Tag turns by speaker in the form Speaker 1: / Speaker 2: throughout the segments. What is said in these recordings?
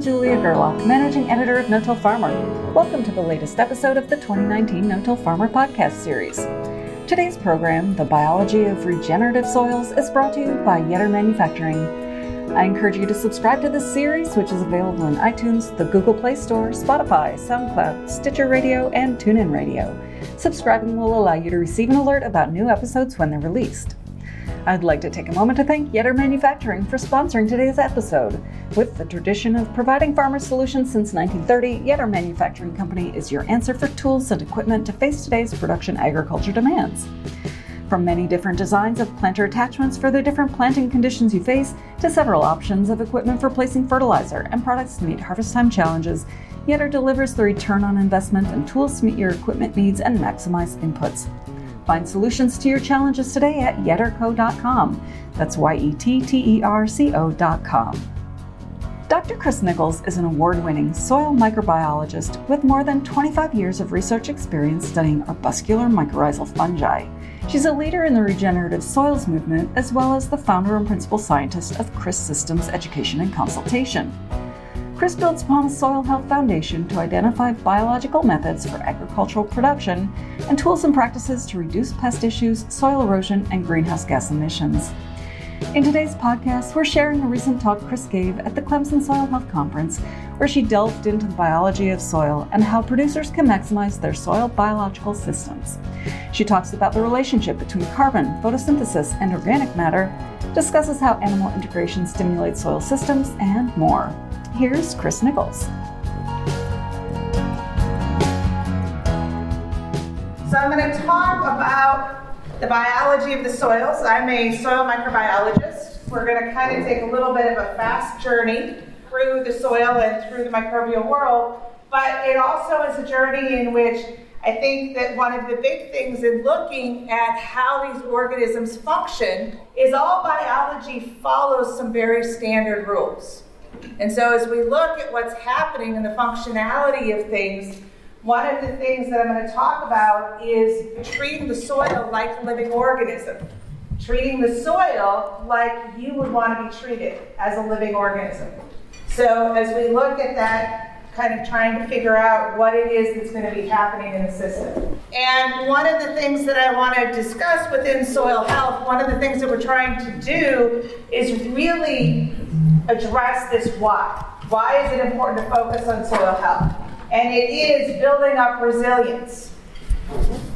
Speaker 1: I'm Julia Gerlach, Managing Editor of No Till Farmer. Welcome to the latest episode of the 2019 No Till Farmer podcast series. Today's program, The Biology of Regenerative Soils, is brought to you by Yetter Manufacturing. I encourage you to subscribe to this series, which is available in iTunes, the Google Play Store, Spotify, SoundCloud, Stitcher Radio, and TuneIn Radio. Subscribing will allow you to receive an alert about new episodes when they're released. I'd like to take a moment to thank Yetter Manufacturing for sponsoring today's episode. With the tradition of providing farmer solutions since 1930, Yetter Manufacturing Company is your answer for tools and equipment to face today's production agriculture demands. From many different designs of planter attachments for the different planting conditions you face, to several options of equipment for placing fertilizer and products to meet harvest time challenges, Yetter delivers the return on investment and tools to meet your equipment needs and maximize inputs. Find solutions to your challenges today at yetterco.com. That's Y E T T E R C O.com. Dr. Kris Nichols is an award winning soil microbiologist with more than 25 years of research experience studying arbuscular mycorrhizal fungi. She's a leader in the regenerative soils movement as well as the founder and principal scientist of KRIS Systems Education and Consultation. KRIS builds upon the Soil Health Foundation to identify biological methods for agricultural production and tools and practices to reduce pest issues, soil erosion, and greenhouse gas emissions. In today's podcast, we're sharing a recent talk Kris gave at the Clemson Soil Health Conference, where she delved into the biology of soil and how producers can maximize their soil biological systems. She talks about the relationship between carbon, photosynthesis, and organic matter, discusses how animal integration stimulates soil systems, and more. Here's Kris Nichols.
Speaker 2: So I'm going to talk about the biology of the soils. I'm a soil microbiologist. We're going to kind of take a little bit of a fast journey through the soil and through the microbial world, but it also is a journey in which I think that one of the big things in looking at how these organisms function is all biology follows some very standard rules. And so as we look at what's happening in the functionality of things, one of the things that I'm going to talk about is treating the soil like a living organism. Treating the soil like you would want to be treated as a living organism. So as we look at that, kind of trying to figure out what it is that's going to be happening in the system. And one of the things that I want to discuss within soil health, one of the things that we're trying to do is really address this why. Why is it important to focus on soil health? And it is building up resilience.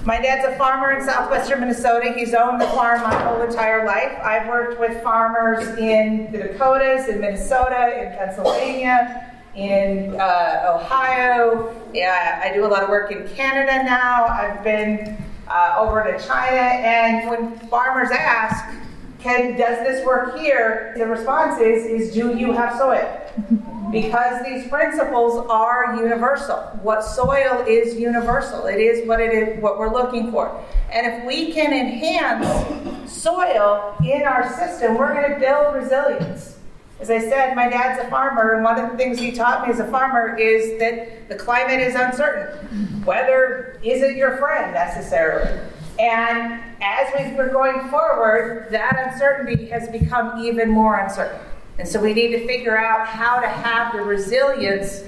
Speaker 2: My dad's a farmer in southwestern Minnesota. He's owned the farm my whole entire life. I've worked with farmers in the Dakotas, in Minnesota, in Pennsylvania, in uh, Ohio. Yeah, I do a lot of work in Canada now. I've been uh, over to China, and when farmers ask, can, does this work here? The response is, is do you have soil? Because these principles are universal. What soil is universal. It is what it is what we're looking for. And if we can enhance soil in our system, we're going to build resilience. As I said, my dad's a farmer, and one of the things he taught me as a farmer is that the climate is uncertain. Weather isn't your friend necessarily. And as we were going forward, that uncertainty has become even more uncertain. And so we need to figure out how to have the resilience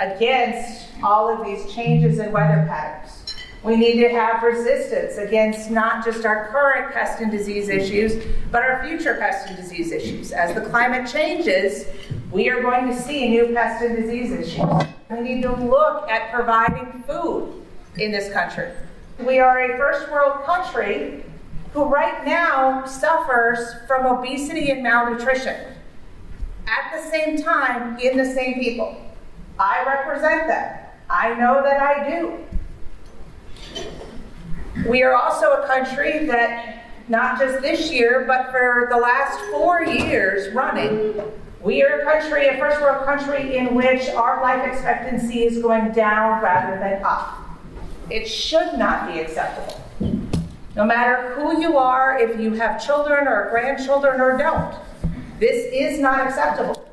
Speaker 2: against all of these changes in weather patterns. We need to have resistance against not just our current pest and disease issues, but our future pest and disease issues. As the climate changes, we are going to see new pest and disease issues. We need to look at providing food in this country. We are a first world country who right now suffers from obesity and malnutrition. At the same time, in the same people. I represent that. I know that I do. We are also a country that, not just this year, but for the last four years running, we are a country, a first world country, in which our life expectancy is going down rather than up. It should not be acceptable. No matter who you are, if you have children or grandchildren or don't, this is not acceptable.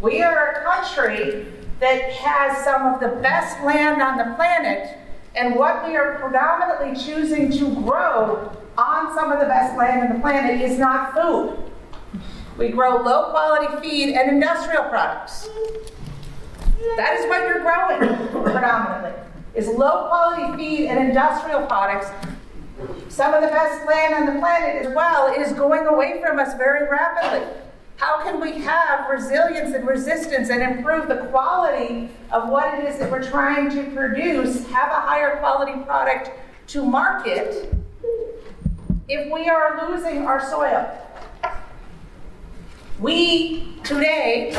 Speaker 2: We are a country that has some of the best land on the planet, and what we are predominantly choosing to grow on some of the best land on the planet is not food. We grow low quality feed and industrial products. That is what you're growing predominantly. Is low quality feed and industrial products. Some of the best land on the planet as well is going away from us very rapidly. How can we have resilience and resistance and improve the quality of what it is that we're trying to produce, have a higher quality product to market if we are losing our soil? We today,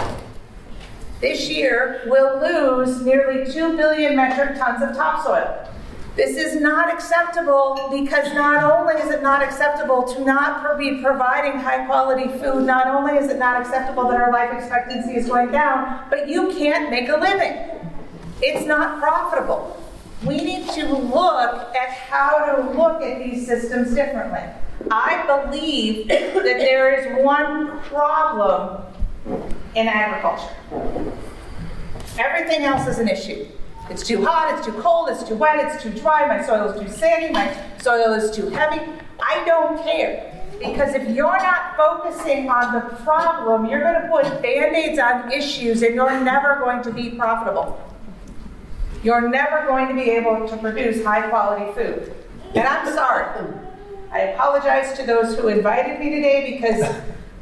Speaker 2: this year, will lose nearly 2 billion metric tons of topsoil. This is not acceptable because not only is it not acceptable to not be providing high quality food, not only is it not acceptable that our life expectancy is going down, but you can't make a living. It's not profitable. We need to look at how to look at these systems differently. I believe that there is one problem in agriculture. Everything else is an issue. It's too hot, it's too cold, it's too wet, it's too dry, my soil is too sandy, my soil is too heavy. I don't care. Because if you're not focusing on the problem, you're going to put band aids on issues and you're never going to be profitable. You're never going to be able to produce high quality food. And I'm sorry. I apologize to those who invited me today because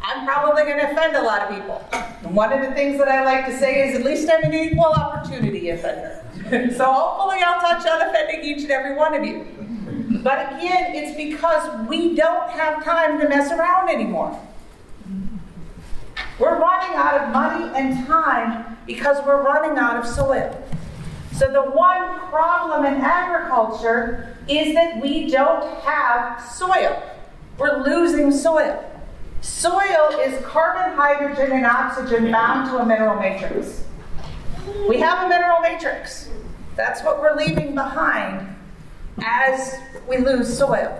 Speaker 2: I'm probably going to offend a lot of people. And one of the things that I like to say is at least I'm an equal opportunity offender. so hopefully I'll touch on offending each and every one of you. But again, it's because we don't have time to mess around anymore. We're running out of money and time because we're running out of soil. So the one problem in agriculture is that we don't have soil. We're losing soil. Soil is carbon, hydrogen, and oxygen bound to a mineral matrix. We have a mineral matrix. That's what we're leaving behind as we lose soil.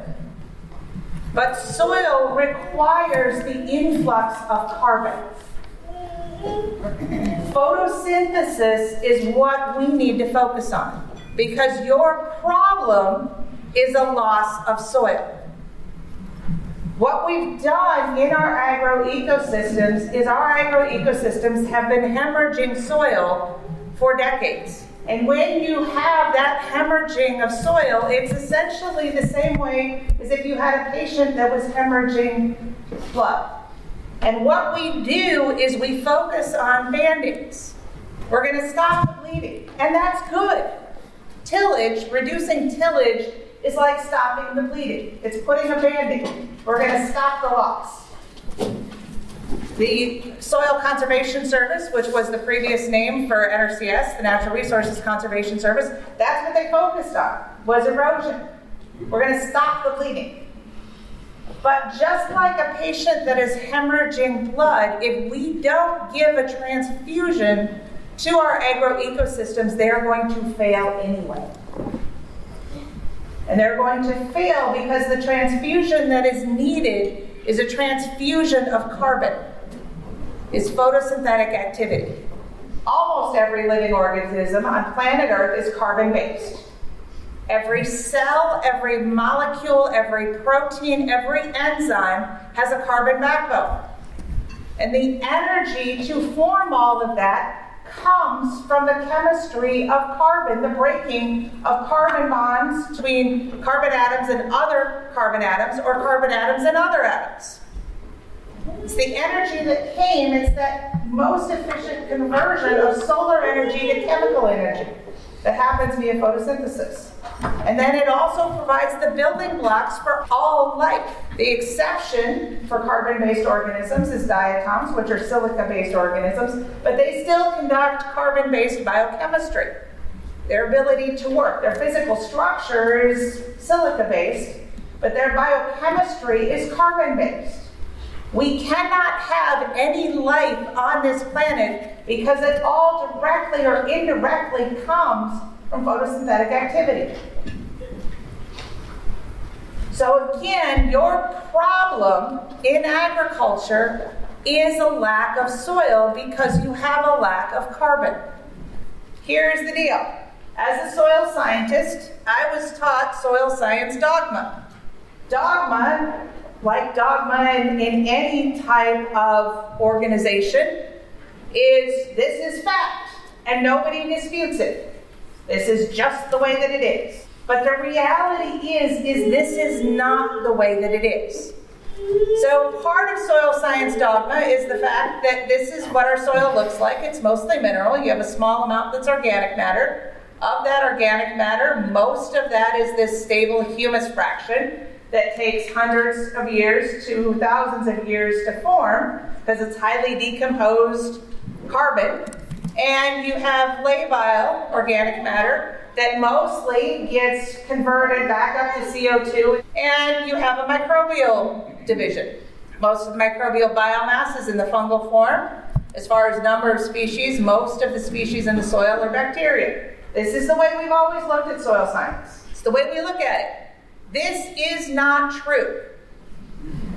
Speaker 2: But soil requires the influx of carbon. Photosynthesis is what we need to focus on because your problem is a loss of soil. What we've done in our agro ecosystems is our agro ecosystems have been hemorrhaging soil for decades. And when you have that hemorrhaging of soil, it's essentially the same way as if you had a patient that was hemorrhaging blood. And what we do is we focus on band-aids. We're going to stop the bleeding, and that's good. Tillage, reducing tillage, is like stopping the bleeding. It's putting a band-aid. We're going to stop the loss. The Soil Conservation Service, which was the previous name for NRCS, the Natural Resources Conservation Service, that's what they focused on, was erosion. We're going to stop the bleeding. But just like a patient that is hemorrhaging blood, if we don't give a transfusion to our agro ecosystems, they are going to fail anyway. And they're going to fail because the transfusion that is needed is a transfusion of carbon is photosynthetic activity. Almost every living organism on planet Earth is carbon based. Every cell, every molecule, every protein, every enzyme has a carbon backbone. And the energy to form all of that comes from the chemistry of carbon, the breaking of carbon bonds between carbon atoms and other carbon atoms, or carbon atoms and other atoms. It's the energy that came, it's that most efficient conversion of solar energy to chemical energy that happens via photosynthesis. And then it also provides the building blocks for all life. The exception for carbon based organisms is diatoms, which are silica based organisms, but they still conduct carbon based biochemistry. Their ability to work, their physical structure is silica based, but their biochemistry is carbon based. We cannot have any life on this planet because it all directly or indirectly comes from photosynthetic activity. So, again, your problem in agriculture is a lack of soil because you have a lack of carbon. Here's the deal as a soil scientist, I was taught soil science dogma. Dogma like dogma in, in any type of organization, is this is fact. and nobody disputes it. This is just the way that it is. But the reality is, is this is not the way that it is. So part of soil science dogma is the fact that this is what our soil looks like. It's mostly mineral. You have a small amount that's organic matter. Of that organic matter, most of that is this stable humus fraction that takes hundreds of years to thousands of years to form because it's highly decomposed carbon. And you have labile organic matter that mostly gets converted back up to CO2. And you have a microbial division. Most of the microbial biomass is in the fungal form. As far as number of species, most of the species in the soil are bacteria. This is the way we've always looked at soil science. It's the way we look at it. This is not true.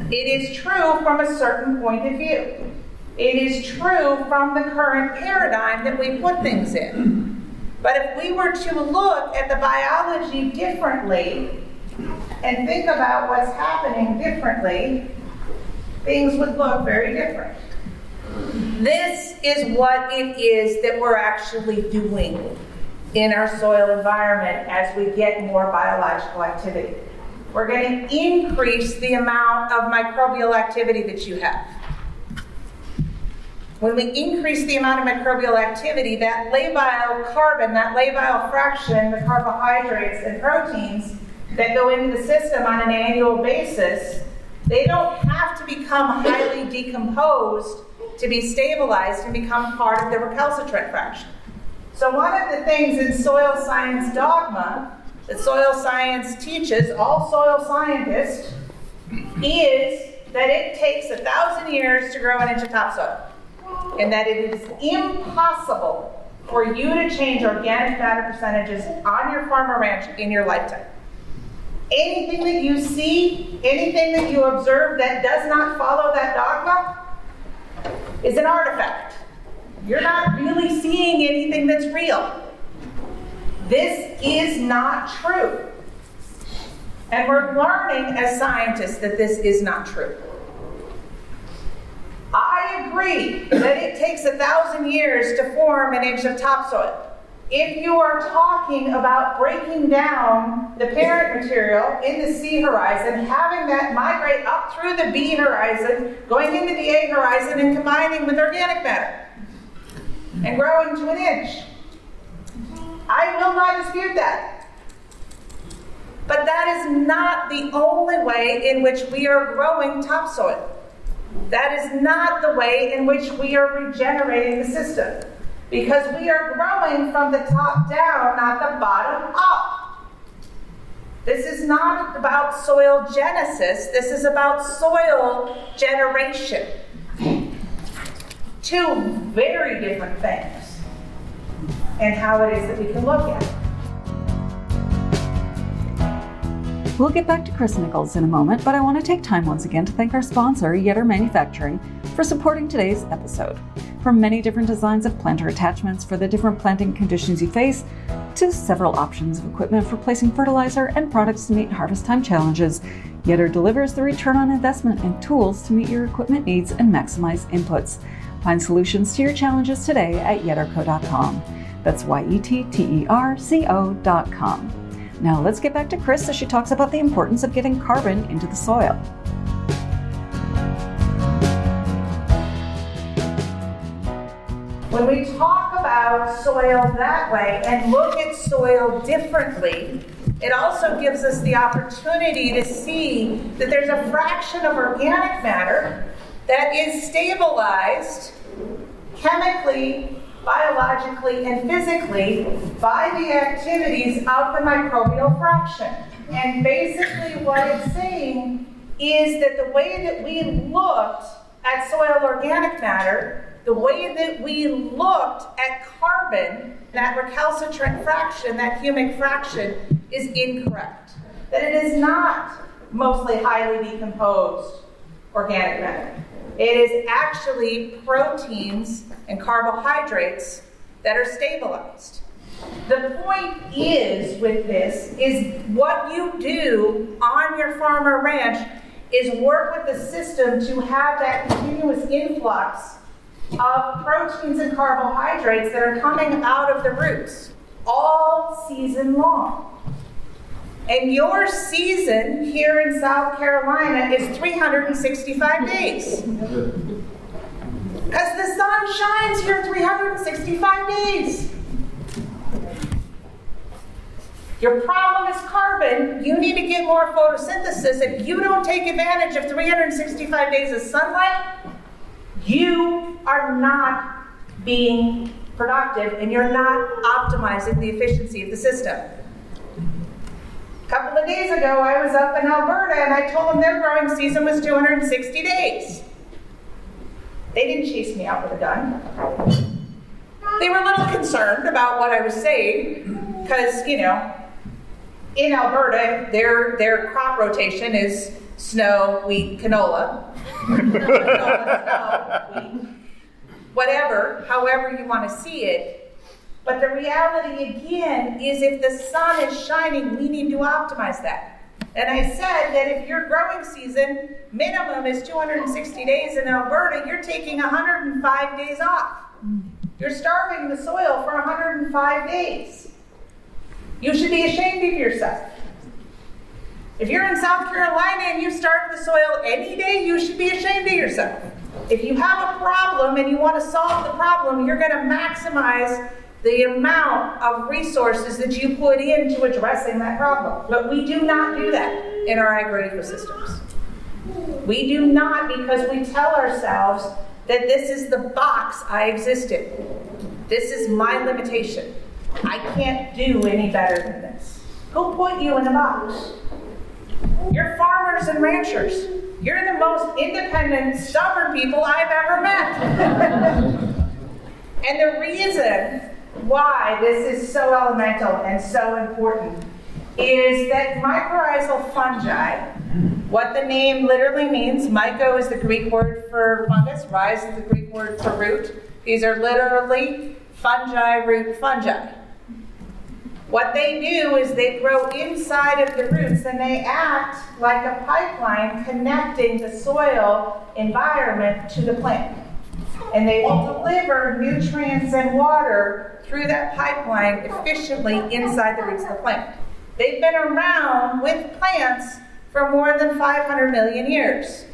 Speaker 2: It is true from a certain point of view. It is true from the current paradigm that we put things in. But if we were to look at the biology differently and think about what's happening differently, things would look very different. This is what it is that we're actually doing in our soil environment as we get more biological activity. We're going to increase the amount of microbial activity that you have. When we increase the amount of microbial activity, that labile carbon, that labile fraction, the carbohydrates and proteins that go into the system on an annual basis, they don't have to become highly decomposed to be stabilized and become part of the recalcitrant fraction. So, one of the things in soil science dogma that soil science teaches all soil scientists is that it takes a thousand years to grow an inch of topsoil, and that it is impossible for you to change organic matter percentages on your farm or ranch in your lifetime. Anything that you see, anything that you observe that does not follow that dogma is an artifact. You're not really seeing anything that's real. This is not true. And we're learning as scientists that this is not true. I agree that it takes a thousand years to form an inch of topsoil. If you are talking about breaking down the parent material in the C horizon, having that migrate up through the B horizon, going into the A horizon, and combining with organic matter and growing to an inch, I will not dispute that. But that is not the only way in which we are growing topsoil. That is not the way in which we are regenerating the system. Because we are growing from the top down, not the bottom up. This is not about soil genesis, this is about soil generation. Two very different things and how it is that we can look at.
Speaker 1: We'll get back to Kris Nichols in a moment, but I want to take time once again to thank our sponsor, Yetter Manufacturing, for supporting today's episode. From many different designs of planter attachments for the different planting conditions you face, to several options of equipment for placing fertilizer and products to meet harvest time challenges, Yetter delivers the return on investment and tools to meet your equipment needs and maximize inputs. Find solutions to your challenges today at yetterco.com. That's Y E T T E R C O dot com. Now let's get back to Kris as she talks about the importance of getting carbon into the soil.
Speaker 2: When we talk about soil that way and look at soil differently, it also gives us the opportunity to see that there's a fraction of organic matter that is stabilized chemically biologically and physically by the activities of the microbial fraction. And basically, what it's saying is that the way that we looked at soil organic matter, the way that we looked at carbon, that recalcitrant fraction, that humic fraction, is incorrect. That it is not mostly highly decomposed organic matter. It is actually proteins and carbohydrates that are stabilized. The point is with this is what you do on your farm or ranch is work with the system to have that continuous influx of proteins and carbohydrates that are coming out of the roots all season long. And your season here in South Carolina is 365 days. Because the sun shines here 365 days. Your problem is carbon. You need to get more photosynthesis. If you don't take advantage of 365 days of sunlight, you are not being productive and you're not optimizing the efficiency of the system. A couple of days ago, I was up in Alberta and I told them their growing season was 260 days. They didn't chase me out with a gun. They were a little concerned about what I was saying because, you know, in Alberta, their, their crop rotation is snow, wheat, canola. canola snow, wheat, whatever, however you want to see it. But the reality again is if the sun is shining, we need to optimize that. And I said that if your growing season minimum is 260 days in Alberta, you're taking 105 days off. You're starving the soil for 105 days. You should be ashamed of yourself. If you're in South Carolina and you starve the soil any day, you should be ashamed of yourself. If you have a problem and you want to solve the problem, you're going to maximize the amount of resources that you put into addressing that problem. But we do not do that in our agroecosystems. We do not because we tell ourselves that this is the box I exist in. This is my limitation. I can't do any better than this. Who put you in the box? You're farmers and ranchers. You're the most independent, stubborn people I've ever met. and the reason why this is so elemental and so important is that mycorrhizal fungi, what the name literally means, myco is the Greek word for fungus, rhiz is the Greek word for root. These are literally fungi, root fungi. What they do is they grow inside of the roots and they act like a pipeline connecting the soil environment to the plant. And they will deliver nutrients and water through that pipeline efficiently inside the roots of the plant. They've been around with plants for more than 500 million years.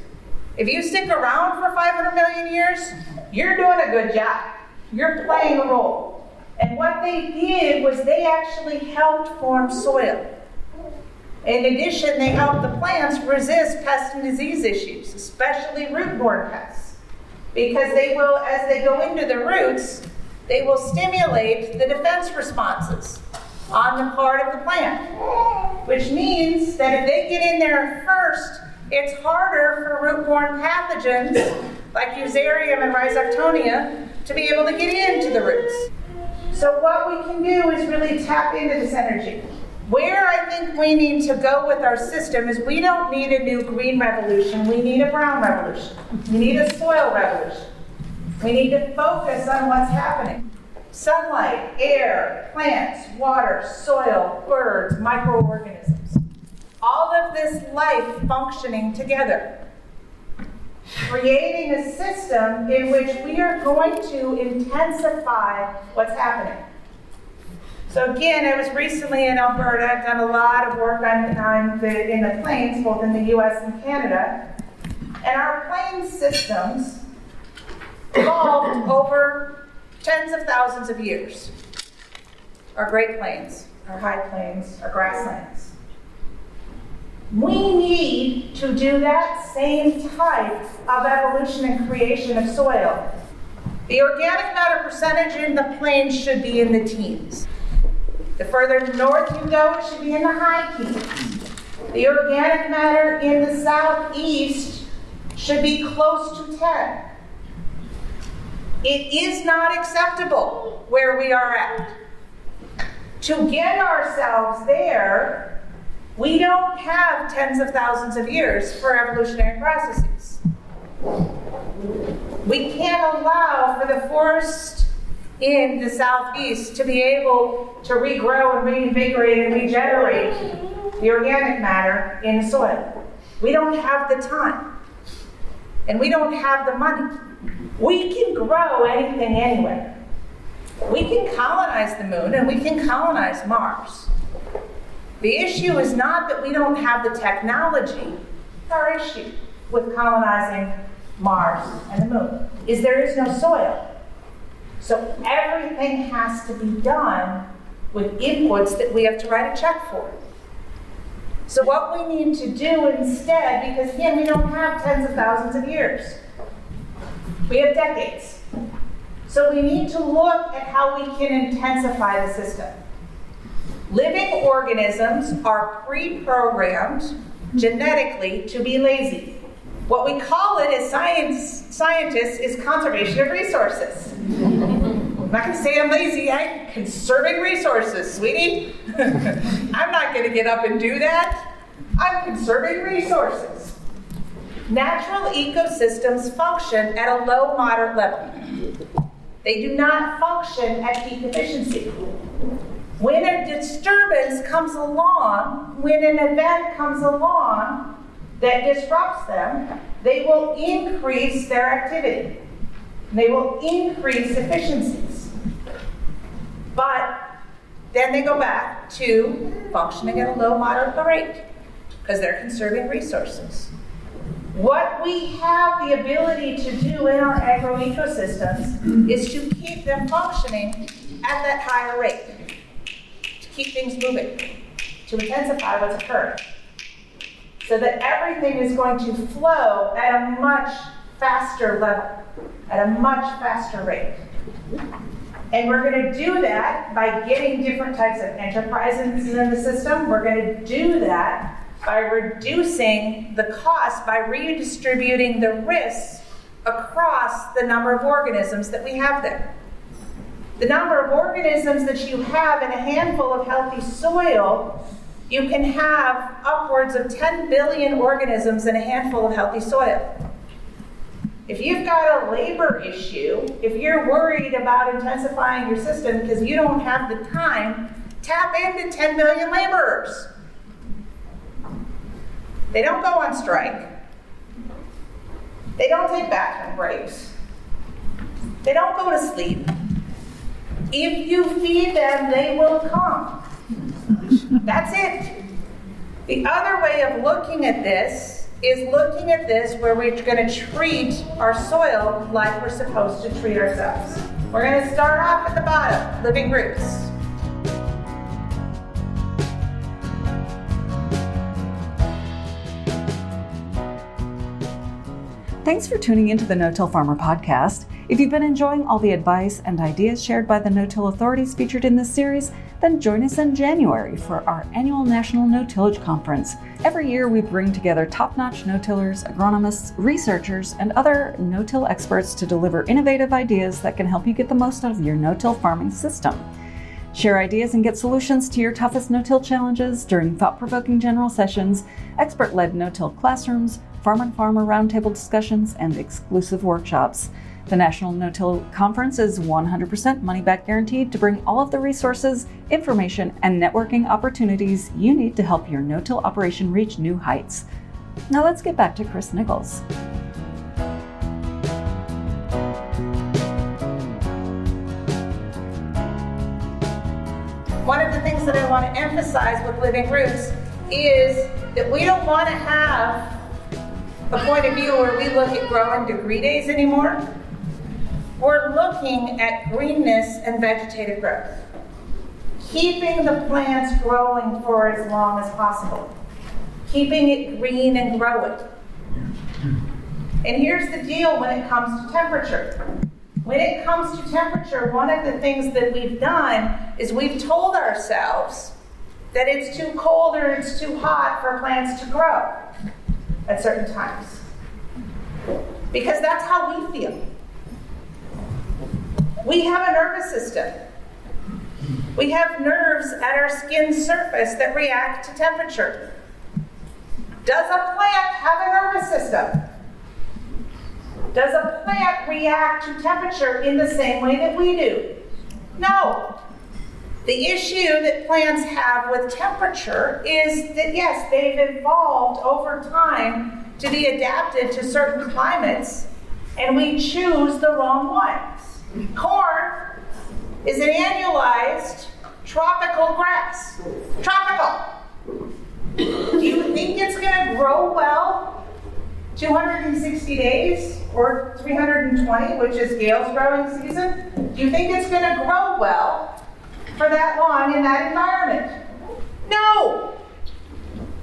Speaker 2: If you stick around for 500 million years, you're doing a good job. You're playing a role. And what they did was they actually helped form soil. In addition, they helped the plants resist pest and disease issues, especially root-borne pests. Because they will, as they go into the roots, they will stimulate the defense responses on the part of the plant. Which means that if they get in there first, it's harder for root-borne pathogens like Fusarium and Rhizoctonia to be able to get into the roots. So what we can do is really tap into this energy. Where I think we need to go with our system is we don't need a new green revolution, we need a brown revolution. We need a soil revolution. We need to focus on what's happening. Sunlight, air, plants, water, soil, birds, microorganisms. All of this life functioning together creating a system in which we are going to intensify what's happening. So again, I was recently in Alberta. I've done a lot of work on, on the, in the plains, both in the U.S. and Canada. And our plains systems evolved over tens of thousands of years. Our Great Plains, our High Plains, our grasslands. We need to do that same type of evolution and creation of soil. The organic matter percentage in the plains should be in the teens. The further north you go, it should be in the high teens. The organic matter in the southeast should be close to 10. It is not acceptable where we are at. To get ourselves there, we don't have tens of thousands of years for evolutionary processes. We can't allow for the forest in the southeast to be able to regrow and reinvigorate and regenerate the organic matter in the soil. We don't have the time. and we don't have the money. We can grow anything anywhere. We can colonize the moon and we can colonize Mars. The issue is not that we don't have the technology. Our issue with colonizing Mars and the moon is there is no soil. So everything has to be done with inputs that we have to write a check for. So what we need to do instead, because again, we don't have tens of thousands of years. We have decades. So we need to look at how we can intensify the system. Living organisms are pre-programmed genetically to be lazy. What we call it as science scientists is conservation of resources. I'm not going to say I'm lazy, I'm conserving resources, sweetie. I'm not going to get up and do that. I'm conserving resources. Natural ecosystems function at a low moderate level. They do not function at peak efficiency. When a disturbance comes along, when an event comes along that disrupts them, they will increase their activity. They will increase efficiencies. But then they go back to functioning at a low moderate rate because they're conserving resources. What we have the ability to do in our agroecosystems is to keep them functioning at that higher rate, to keep things moving, to intensify what's occurring, so that everything is going to flow at a much faster level, at a much faster rate. And we're going to do that by getting different types of enterprises in the system. We're going to do that by reducing the cost by redistributing the risks across the number of organisms that we have there. The number of organisms that you have in a handful of healthy soil, you can have upwards of 10 billion organisms in a handful of healthy soil. If you've got a labor issue, if you're worried about intensifying your system because you don't have the time, tap into 10 million laborers. They don't go on strike. They don't take bathroom breaks. They don't go to sleep. If you feed them, they will come. That's it. The other way of looking at this is looking at this where we're going to treat our soil like we're supposed to treat ourselves. We're going to start off at the bottom, living roots.
Speaker 1: Thanks for tuning into the No Till Farmer podcast. If you've been enjoying all the advice and ideas shared by the no till authorities featured in this series, then join us in January for our annual National No Tillage Conference. Every year, we bring together top notch no tillers, agronomists, researchers, and other no till experts to deliver innovative ideas that can help you get the most out of your no till farming system. Share ideas and get solutions to your toughest no till challenges during thought provoking general sessions, expert led no till classrooms, farm and farmer roundtable discussions, and exclusive workshops. The National No Till Conference is 100% money back guaranteed to bring all of the resources, information, and networking opportunities you need to help your no till operation reach new heights. Now let's get back to Kris Nichols.
Speaker 2: One of the things that I want to emphasize with Living Roots is that we don't want to have a point of view where we look at growing degree days anymore. We're looking at greenness and vegetative growth. Keeping the plants growing for as long as possible. Keeping it green and growing. And here's the deal when it comes to temperature. When it comes to temperature, one of the things that we've done is we've told ourselves that it's too cold or it's too hot for plants to grow at certain times. Because that's how we feel. We have a nervous system. We have nerves at our skin surface that react to temperature. Does a plant have a nervous system? Does a plant react to temperature in the same way that we do? No. The issue that plants have with temperature is that, yes, they've evolved over time to be adapted to certain climates, and we choose the wrong ones. Corn is an annualized tropical grass. Tropical. Do you think it's going to grow well 260 days or 320, which is Gail's growing season? Do you think it's going to grow well for that long in that environment? No.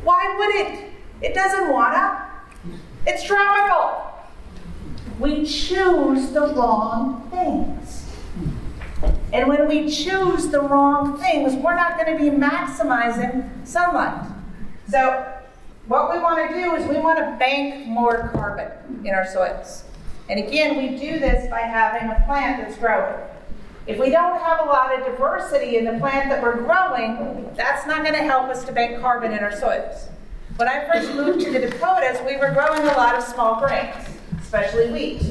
Speaker 2: Why would it? It doesn't want to. It's tropical. We choose the wrong things. And when we choose the wrong things, we're not going to be maximizing sunlight. So, what we want to do is we want to bank more carbon in our soils. And again, we do this by having a plant that's growing. If we don't have a lot of diversity in the plant that we're growing, that's not going to help us to bank carbon in our soils. When I first moved to the Dakotas, we were growing a lot of small grains, especially wheat.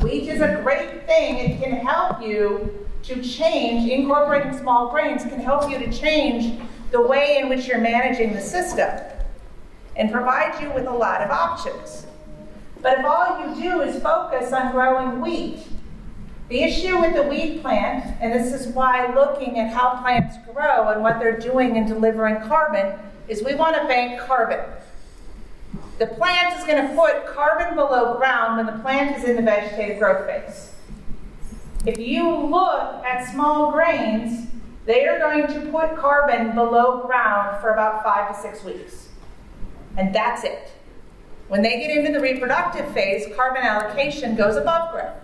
Speaker 2: Wheat is a great thing. It can help you to change, incorporating small grains can help you to change the way in which you're managing the system and provide you with a lot of options. But if all you do is focus on growing wheat, the issue with the wheat plant, and this is why looking at how plants grow and what they're doing in delivering carbon, is we want to bank carbon. The plant is going to put carbon below ground when the plant is in the vegetative growth phase. If you look at small grains, they are going to put carbon below ground for about five to six weeks. And that's it. When they get into the reproductive phase, carbon allocation goes above ground.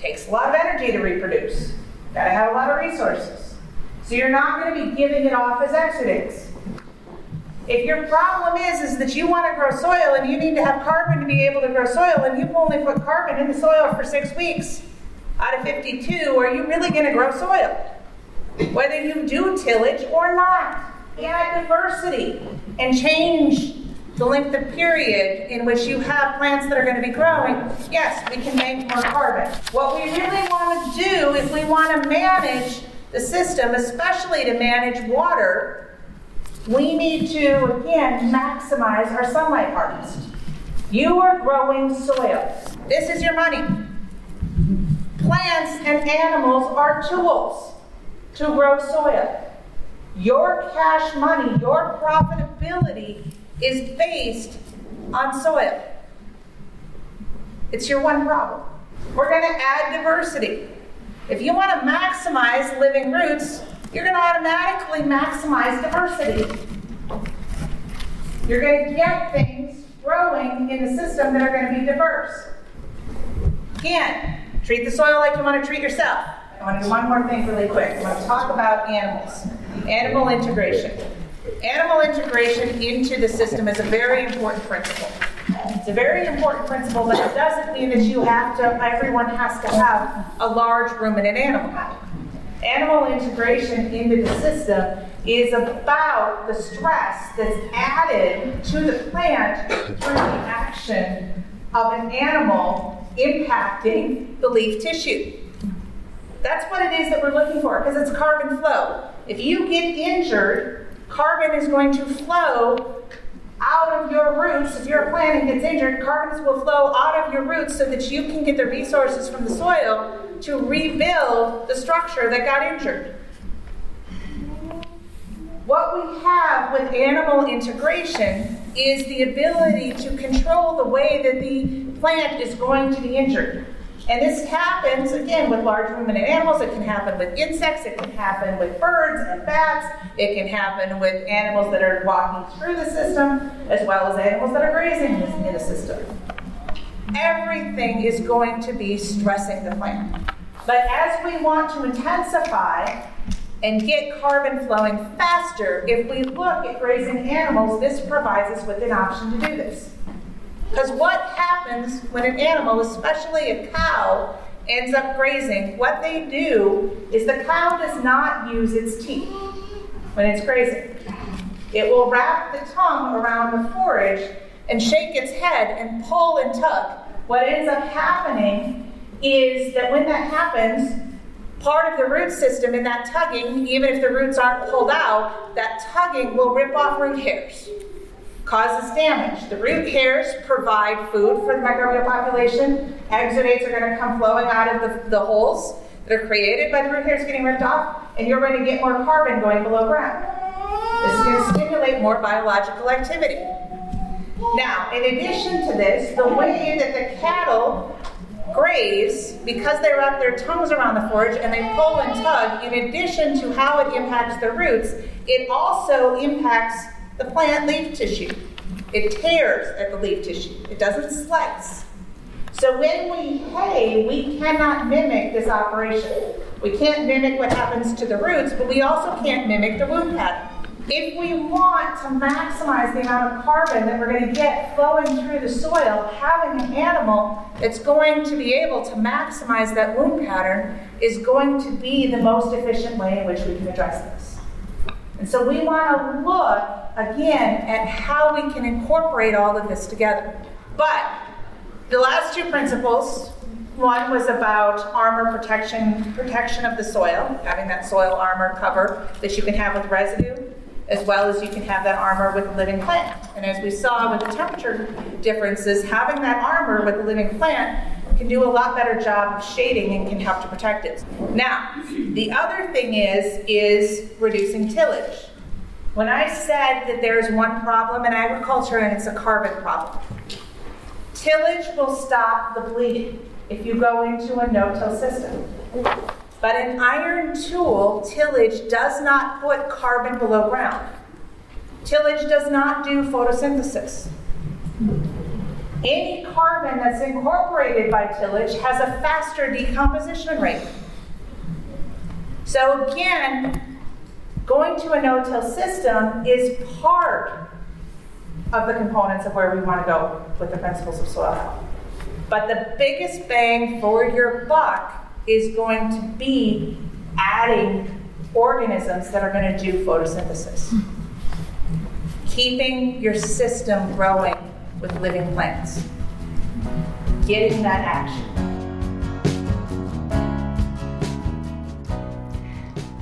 Speaker 2: Takes a lot of energy to reproduce. Gotta have a lot of resources. So you're not going to be giving it off as exudates. If your problem is, is that you want to grow soil and you need to have carbon to be able to grow soil, and you've only put carbon in the soil for six weeks out of 52, are you really going to grow soil? Whether you do tillage or not, add diversity and change the length of period in which you have plants that are going to be growing, yes, we can make more carbon. What we really want to do is we want to manage the system, especially to manage water, we need to, again, maximize our sunlight harvest. You are growing soil. This is your money. Plants and animals are tools to grow soil. Your cash money, your profitability is based on soil. It's your one problem. We're going to add diversity. If you want to maximize living roots, you're going to automatically maximize diversity. You're going to get things growing in the system that are going to be diverse. Again, treat the soil like you want to treat yourself. I want to do one more thing really quick. I want to talk about animals, animal integration. Animal integration into the system is a very important principle. It's a very important principle, but it doesn't mean that you have to, everyone has to have a large ruminant animal. Animal integration into the system is about the stress that's added to the plant through the action of an animal impacting the leaf tissue. That's what it is that we're looking for because it's carbon flow. If you get injured, carbon is going to flow out of your roots. If your plant gets injured, carbons will flow out of your roots so that you can get the resources from the soil to rebuild the structure that got injured. What we have with animal integration is the ability to control the way that the plant is going to be injured. And this happens, again, with large ruminant animals. It can happen with insects. It can happen with birds and bats. It can happen with animals that are walking through the system, as well as animals that are grazing in the system everything is going to be stressing the plant. But as we want to intensify and get carbon flowing faster, if we look at grazing animals, this provides us with an option to do this. Because what happens when an animal, especially a cow, ends up grazing, what they do is the cow does not use its teeth when it's grazing. It will wrap the tongue around the forage and shake its head and pull and tug what ends up happening is that when that happens, part of the root system in that tugging, even if the roots aren't pulled out, that tugging will rip off root hairs, causes damage. The root hairs provide food for the microbial population. Exudates are going to come flowing out of the, the holes that are created by the root hairs getting ripped off, and you're going to get more carbon going below ground. This is going to stimulate more biological activity. Now, in addition to this, the way that the cattle graze, because they wrap their tongues around the forage and they pull and tug, in addition to how it impacts the roots, it also impacts the plant leaf tissue. It tears at the leaf tissue, it doesn't slice. So when we hay, we cannot mimic this operation. We can't mimic what happens to the roots, but we also can't mimic the wound pattern. If we want to maximize the amount of carbon that we're going to get flowing through the soil, having an animal that's going to be able to maximize that wound pattern is going to be the most efficient way in which we can address this. And so we want to look again at how we can incorporate all of this together. But the last two principles one was about armor protection, protection of the soil, having that soil armor cover that you can have with residue, as well as you can have that armor with a living plant. And as we saw with the temperature differences, having that armor with a living plant can do a lot better job of shading and can help to protect it. Now, the other thing is is reducing tillage. When I said that there's one problem in agriculture and it's a carbon problem, tillage will stop the bleeding if you go into a no-till system. But an iron tool, tillage does not put carbon below ground. Tillage does not do photosynthesis. Any carbon that's incorporated by tillage has a faster decomposition rate. So again, going to a no-till system is part of the components of where we want to go with the principles of soil health. But the biggest bang for your buck is going to be adding organisms that are going to do photosynthesis. Keeping your system growing with living plants. Getting that action.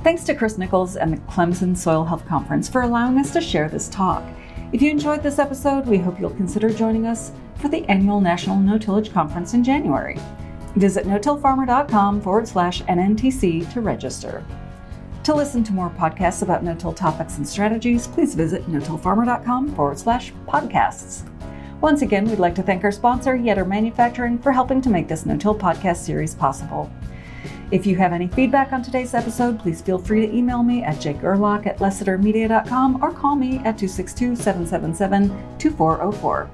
Speaker 1: Thanks to Kris Nichols and the Clemson Soil Health Conference for allowing us to share this talk. If you enjoyed this episode, we hope you'll consider joining us for the annual National No Tillage Conference in January. Visit no-tillfarmer.com forward slash NNTC to register. To listen to more podcasts about no-till topics and strategies, please visit no-tillfarmer.com forward slash podcasts. Once again, we'd like to thank our sponsor, Yetter Manufacturing, for helping to make this no-till podcast series possible. If you have any feedback on today's episode, please feel free to email me at jgerlach at lessitermedia.com or call me at 262 777 2404.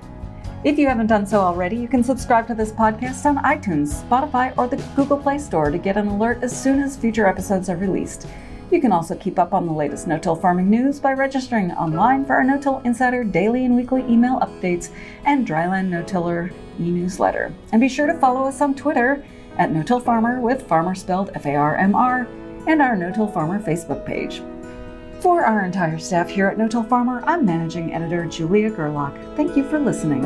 Speaker 1: If you haven't done so already, you can subscribe to this podcast on iTunes, Spotify, or the Google Play Store to get an alert as soon as future episodes are released. You can also keep up on the latest no-till farming news by registering online for our No-Till Insider daily and weekly email updates and Dryland No-Tiller e-newsletter. And be sure to follow us on Twitter at No-Till Farmer with farmer spelled F-A-R-M-R and our No-Till Farmer Facebook page. For our entire staff here at No Till Farmer, I'm Managing Editor Julia Gerlach. Thank you for listening.